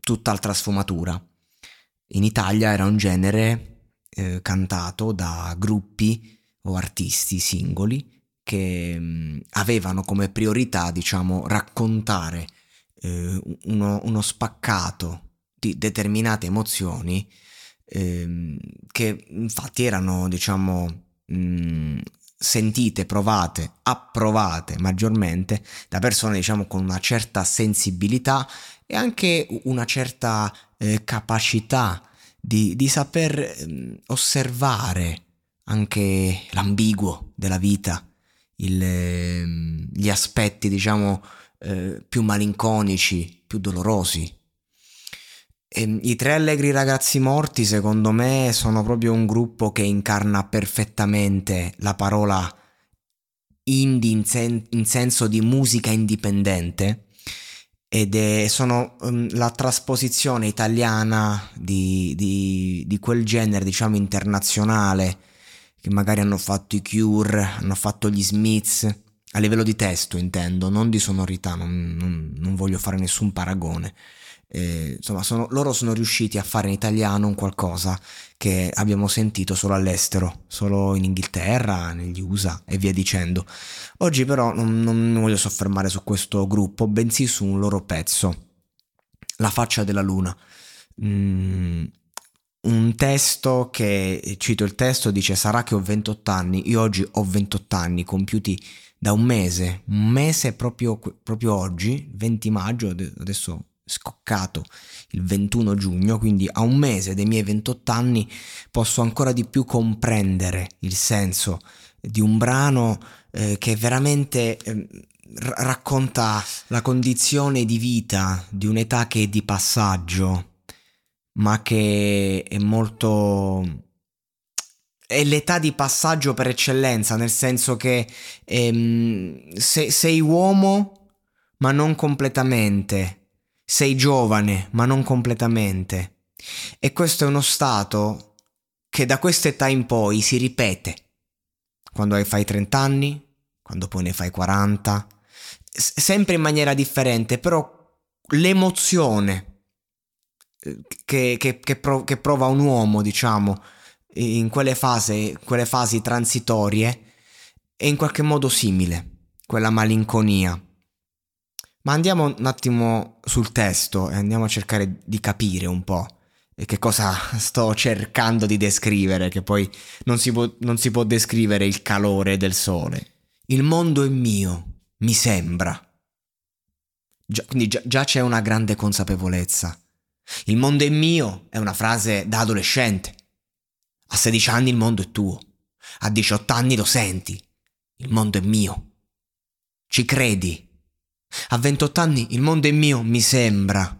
tutt'altra sfumatura. In Italia era un genere eh, cantato da gruppi o artisti singoli che mh, avevano come priorità, diciamo, raccontare eh, uno, uno, spaccato di determinate emozioni ehm, che infatti erano, diciamo, mh, sentite, provate, approvate maggiormente da persone, diciamo, con una certa sensibilità e anche una certa eh, capacità di, di saper eh, osservare anche l'ambiguo della vita, il, eh, gli aspetti diciamo eh, più malinconici, più dolorosi. E, ehm, I tre allegri ragazzi morti secondo me sono proprio un gruppo che incarna perfettamente la parola indie in, sen- in senso di musica indipendente ed è, sono um, la trasposizione italiana di, di, di, quel genere, diciamo, internazionale, che magari hanno fatto i Cure, hanno fatto gli Smiths, a livello di testo intendo, non di sonorità, non, non, non voglio fare nessun paragone. Eh, insomma, sono, loro sono riusciti a fare in italiano un qualcosa che abbiamo sentito solo all'estero, solo in Inghilterra, negli USA e via dicendo. Oggi però non, non mi voglio soffermare su questo gruppo, bensì su un loro pezzo, La faccia della luna. Mm, un testo che, cito il testo, dice sarà che ho 28 anni, io oggi ho 28 anni compiuti da un mese, un mese proprio, proprio oggi, 20 maggio, adesso scoccato il 21 giugno, quindi a un mese dei miei 28 anni posso ancora di più comprendere il senso di un brano eh, che veramente eh, racconta la condizione di vita di un'età che è di passaggio, ma che è molto è l'età di passaggio per eccellenza, nel senso che ehm, se, sei uomo, ma non completamente sei giovane, ma non completamente. E questo è uno stato che da questa età in poi si ripete. Quando fai 30 anni, quando poi ne fai 40, sempre in maniera differente, però l'emozione eh, che, che, che, prov- che prova un uomo, diciamo, in quelle fasi, quelle fasi transitorie, è in qualche modo simile, quella malinconia. Ma andiamo un attimo sul testo e andiamo a cercare di capire un po' che cosa sto cercando di descrivere, che poi non si può, non si può descrivere il calore del sole. Il mondo è mio, mi sembra. Già, quindi già, già c'è una grande consapevolezza. Il mondo è mio è una frase da adolescente. A 16 anni il mondo è tuo. A 18 anni lo senti. Il mondo è mio. Ci credi? A 28 anni il mondo è mio, mi sembra.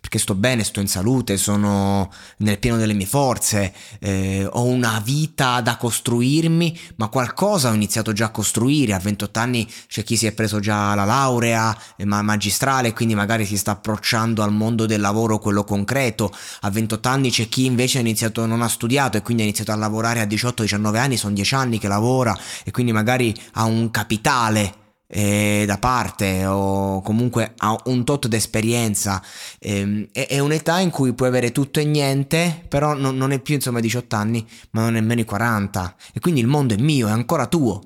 perché sto bene, sto in salute, sono nel pieno delle mie forze, eh, ho una vita da costruirmi, ma qualcosa ho iniziato già a costruire. A 28 anni c'è chi si è preso già la laurea eh, ma magistrale, quindi magari si sta approcciando al mondo del lavoro, quello concreto. A 28 anni c'è chi invece ha iniziato, non ha studiato e quindi ha iniziato a lavorare a 18-19 anni, sono 10 anni che lavora e quindi magari ha un capitale eh, da parte o comunque ha un tot d'esperienza eh, è, è, un'età in cui puoi avere tutto e niente però non, non è più insomma 18 anni ma non nemmeno i 40 e quindi il mondo è mio è ancora tuo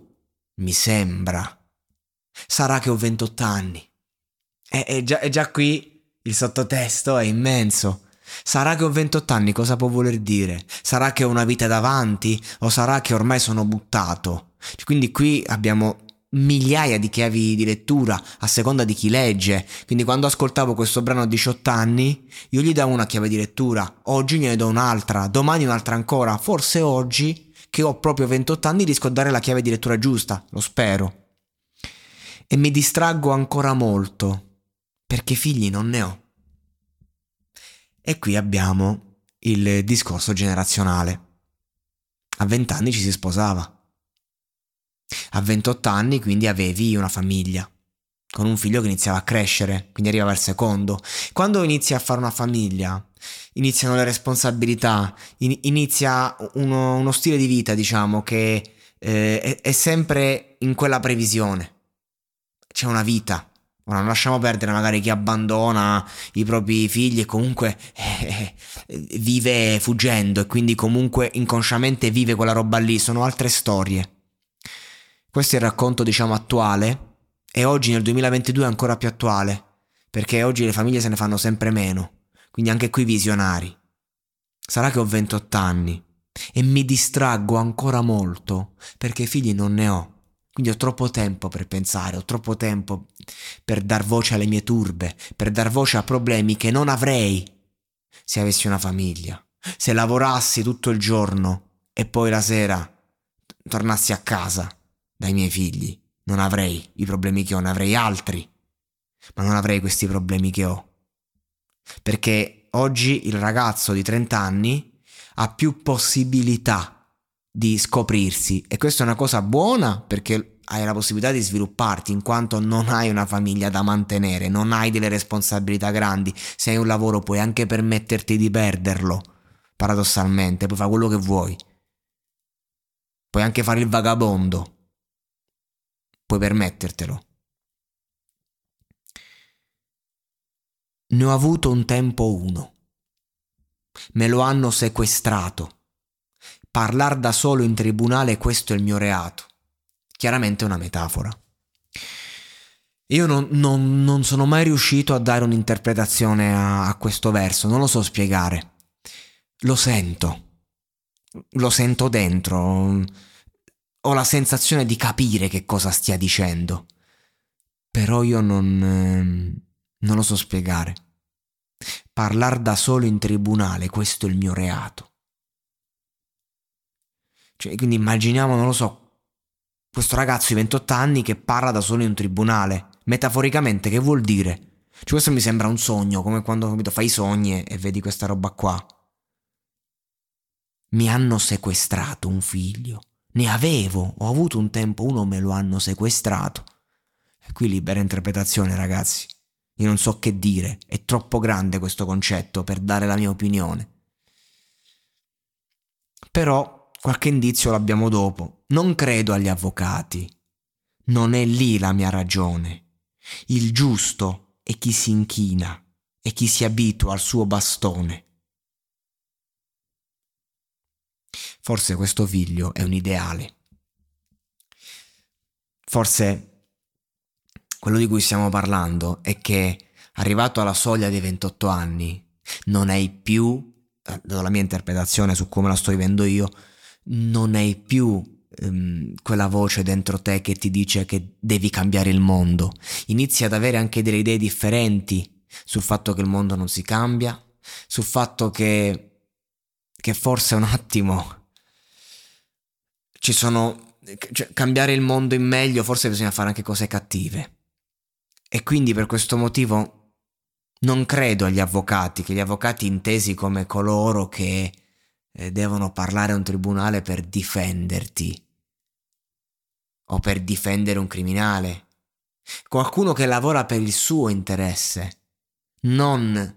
mi sembra sarà che ho 28 anni è, è, già, è già qui il sottotesto è immenso Sarà che ho 28 anni, cosa può voler dire? Sarà che ho una vita davanti? O sarà che ormai sono buttato? Quindi qui abbiamo migliaia di chiavi di lettura a seconda di chi legge. Quindi quando ascoltavo questo brano a 18 anni, io gli davo una chiave di lettura, oggi ne do un'altra, domani un'altra ancora, forse oggi che ho proprio 28 anni riesco a dare la chiave di lettura giusta, lo spero. E mi distraggo ancora molto, perché figli non ne ho. E qui abbiamo il discorso generazionale. A 20 anni ci si sposava. A 28 anni quindi avevi una famiglia, con un figlio che iniziava a crescere, quindi arrivava il secondo. Quando inizi a fare una famiglia, iniziano le responsabilità, in- inizia uno, uno, stile di vita, diciamo, che eh, è, è sempre in quella previsione. C'è una vita, Ora non lasciamo perdere magari chi abbandona i propri figli e comunque eh, vive fuggendo e quindi comunque inconsciamente vive quella roba lì, sono altre storie. Questo è il racconto, diciamo, attuale e oggi nel 2022 è ancora più attuale, perché oggi le famiglie se ne fanno sempre meno, quindi anche qui visionari. Sarà che ho 28 anni e mi distraggo ancora molto perché figli non ne ho. Quindi ho troppo tempo per pensare, ho troppo tempo per dar voce alle mie turbe, per dar voce a problemi che non avrei se avessi una famiglia, se lavorassi tutto il giorno e poi la sera tornassi a casa dai miei figli. Non avrei i problemi che ho, ne avrei altri, ma non avrei questi problemi che ho. Perché oggi il ragazzo di 30 anni ha più possibilità di scoprirsi e questa è una cosa buona perché hai la possibilità di svilupparti in quanto non hai una famiglia da mantenere, non hai delle responsabilità grandi, se hai un lavoro puoi anche permetterti di perderlo, paradossalmente, puoi fare quello che vuoi. Puoi anche fare il vagabondo, puoi permettertelo. Ne ho avuto un tempo uno. Me lo hanno sequestrato. Parlar da solo in tribunale questo è il mio reato. Chiaramente è una metafora. Io non, non, non, sono mai riuscito a dare un'interpretazione a, a questo verso, non lo so spiegare. Lo sento. Lo sento dentro ho la sensazione di capire che cosa stia dicendo. Però io non, eh, non lo so spiegare. Parlar da solo in tribunale, questo è il mio reato. Cioè, quindi immaginiamo, non lo so, questo ragazzo di 28 anni che parla da solo in un tribunale. Metaforicamente, che vuol dire? Cioè, questo mi sembra un sogno, come quando capito, fai i sogni e vedi questa roba qua. Mi hanno sequestrato un figlio. Ne avevo, ho avuto un tempo, uno me lo hanno sequestrato. E qui libera interpretazione, ragazzi. Io non so che dire, è troppo grande questo concetto per dare la mia opinione. Però qualche indizio l'abbiamo dopo. Non credo agli avvocati. Non è lì la mia ragione. Il giusto è chi si inchina e chi si abitua al suo bastone. Forse questo figlio è un ideale. Forse quello di cui stiamo parlando è che arrivato alla soglia dei 28 anni non hai più, eh, dalla mia interpretazione su come la sto vivendo io, non hai più ehm, quella voce dentro te che ti dice che devi cambiare il mondo. Inizi ad avere anche delle idee differenti sul fatto che il mondo non si cambia, sul fatto che, che forse un attimo ci sono... Cioè, cambiare il mondo in meglio, forse bisogna fare anche cose cattive. E quindi per questo motivo Non credo agli avvocati, che gli avvocati intesi come coloro che eh, devono parlare a un tribunale per difenderti o per difendere un criminale. Qualcuno che lavora per il suo interesse, non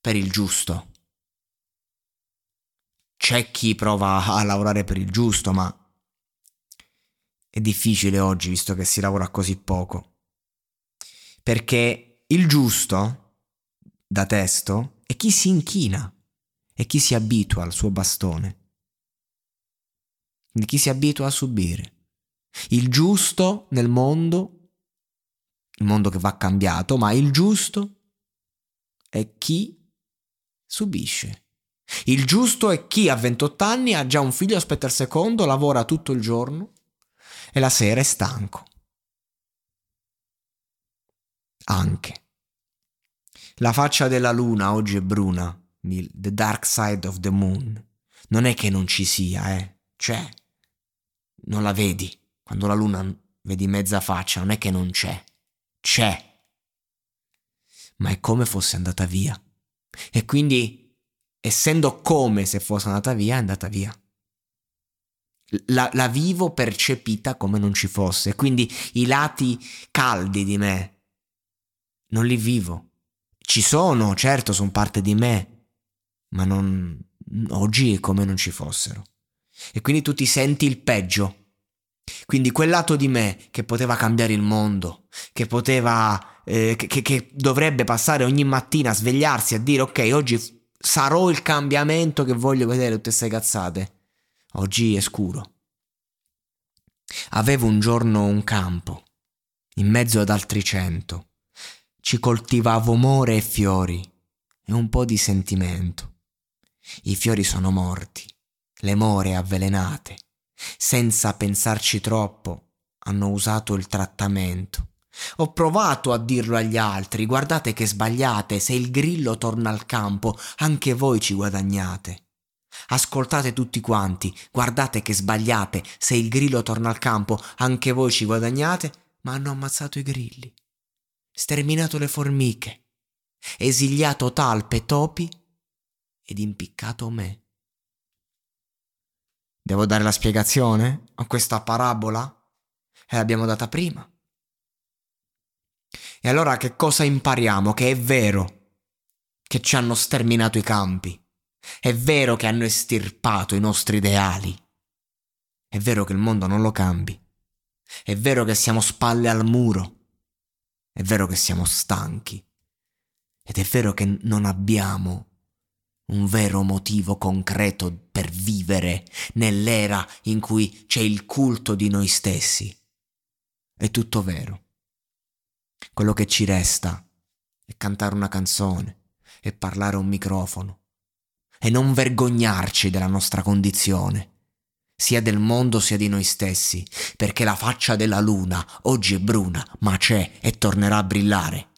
per il giusto. C'è chi prova a lavorare per il giusto, ma è difficile oggi visto che si lavora così poco. Perché il giusto, da testo, è chi si inchina, è chi si abitua al suo bastone, chi si abitua a subire. Il giusto nel mondo, il mondo che va cambiato, ma il giusto è chi subisce. Il giusto è chi a 28 anni ha già un figlio, aspetta il secondo, lavora tutto il giorno e la sera è stanco. Anche. La faccia della luna oggi è bruna, the dark side of the moon. Non è che non ci sia, eh. C'è. Non la vedi. Quando la luna vedi mezza faccia, non è che non c'è. C'è. Ma è come fosse andata via. E quindi, essendo come se fosse andata via, è andata via. La, la, vivo percepita come non ci fosse. Quindi i lati caldi di me non li vivo. Ci sono, certo, sono parte di me, ma non, oggi è come non ci fossero. E quindi tu ti senti il peggio. Quindi quel lato di me che poteva cambiare il mondo, che poteva, eh, che, che dovrebbe passare ogni mattina a svegliarsi a dire ok, oggi sarò il cambiamento che voglio vedere tutte queste cazzate. Oggi è scuro. Avevo un giorno un campo, in mezzo ad altri cento. Ci coltivavo more e fiori e un po' di sentimento. I fiori sono morti, le more avvelenate. Senza pensarci troppo, hanno usato il trattamento. Ho provato a dirlo agli altri, guardate che sbagliate, se il grillo torna al campo, anche voi ci guadagnate. Ascoltate tutti quanti, guardate che sbagliate, se il grillo torna al campo, anche voi ci guadagnate, ma hanno ammazzato i grilli, sterminato le formiche, esiliato talpe, topi ed impiccato me. Devo dare la spiegazione a questa parabola? E l'abbiamo data prima. E allora che cosa impariamo? Che è vero che ci hanno sterminato i campi. È vero che hanno estirpato i nostri ideali. È vero che il mondo non lo cambi. È vero che siamo spalle al muro. È vero che siamo stanchi. Ed è vero che non abbiamo un vero motivo concreto per vivere nell'era in cui c'è il culto di noi stessi. È tutto vero. Quello che ci resta è cantare una canzone e parlare a un microfono e non vergognarci della nostra condizione, sia del mondo sia di noi stessi, perché la faccia della luna oggi è bruna, ma c'è e tornerà a brillare.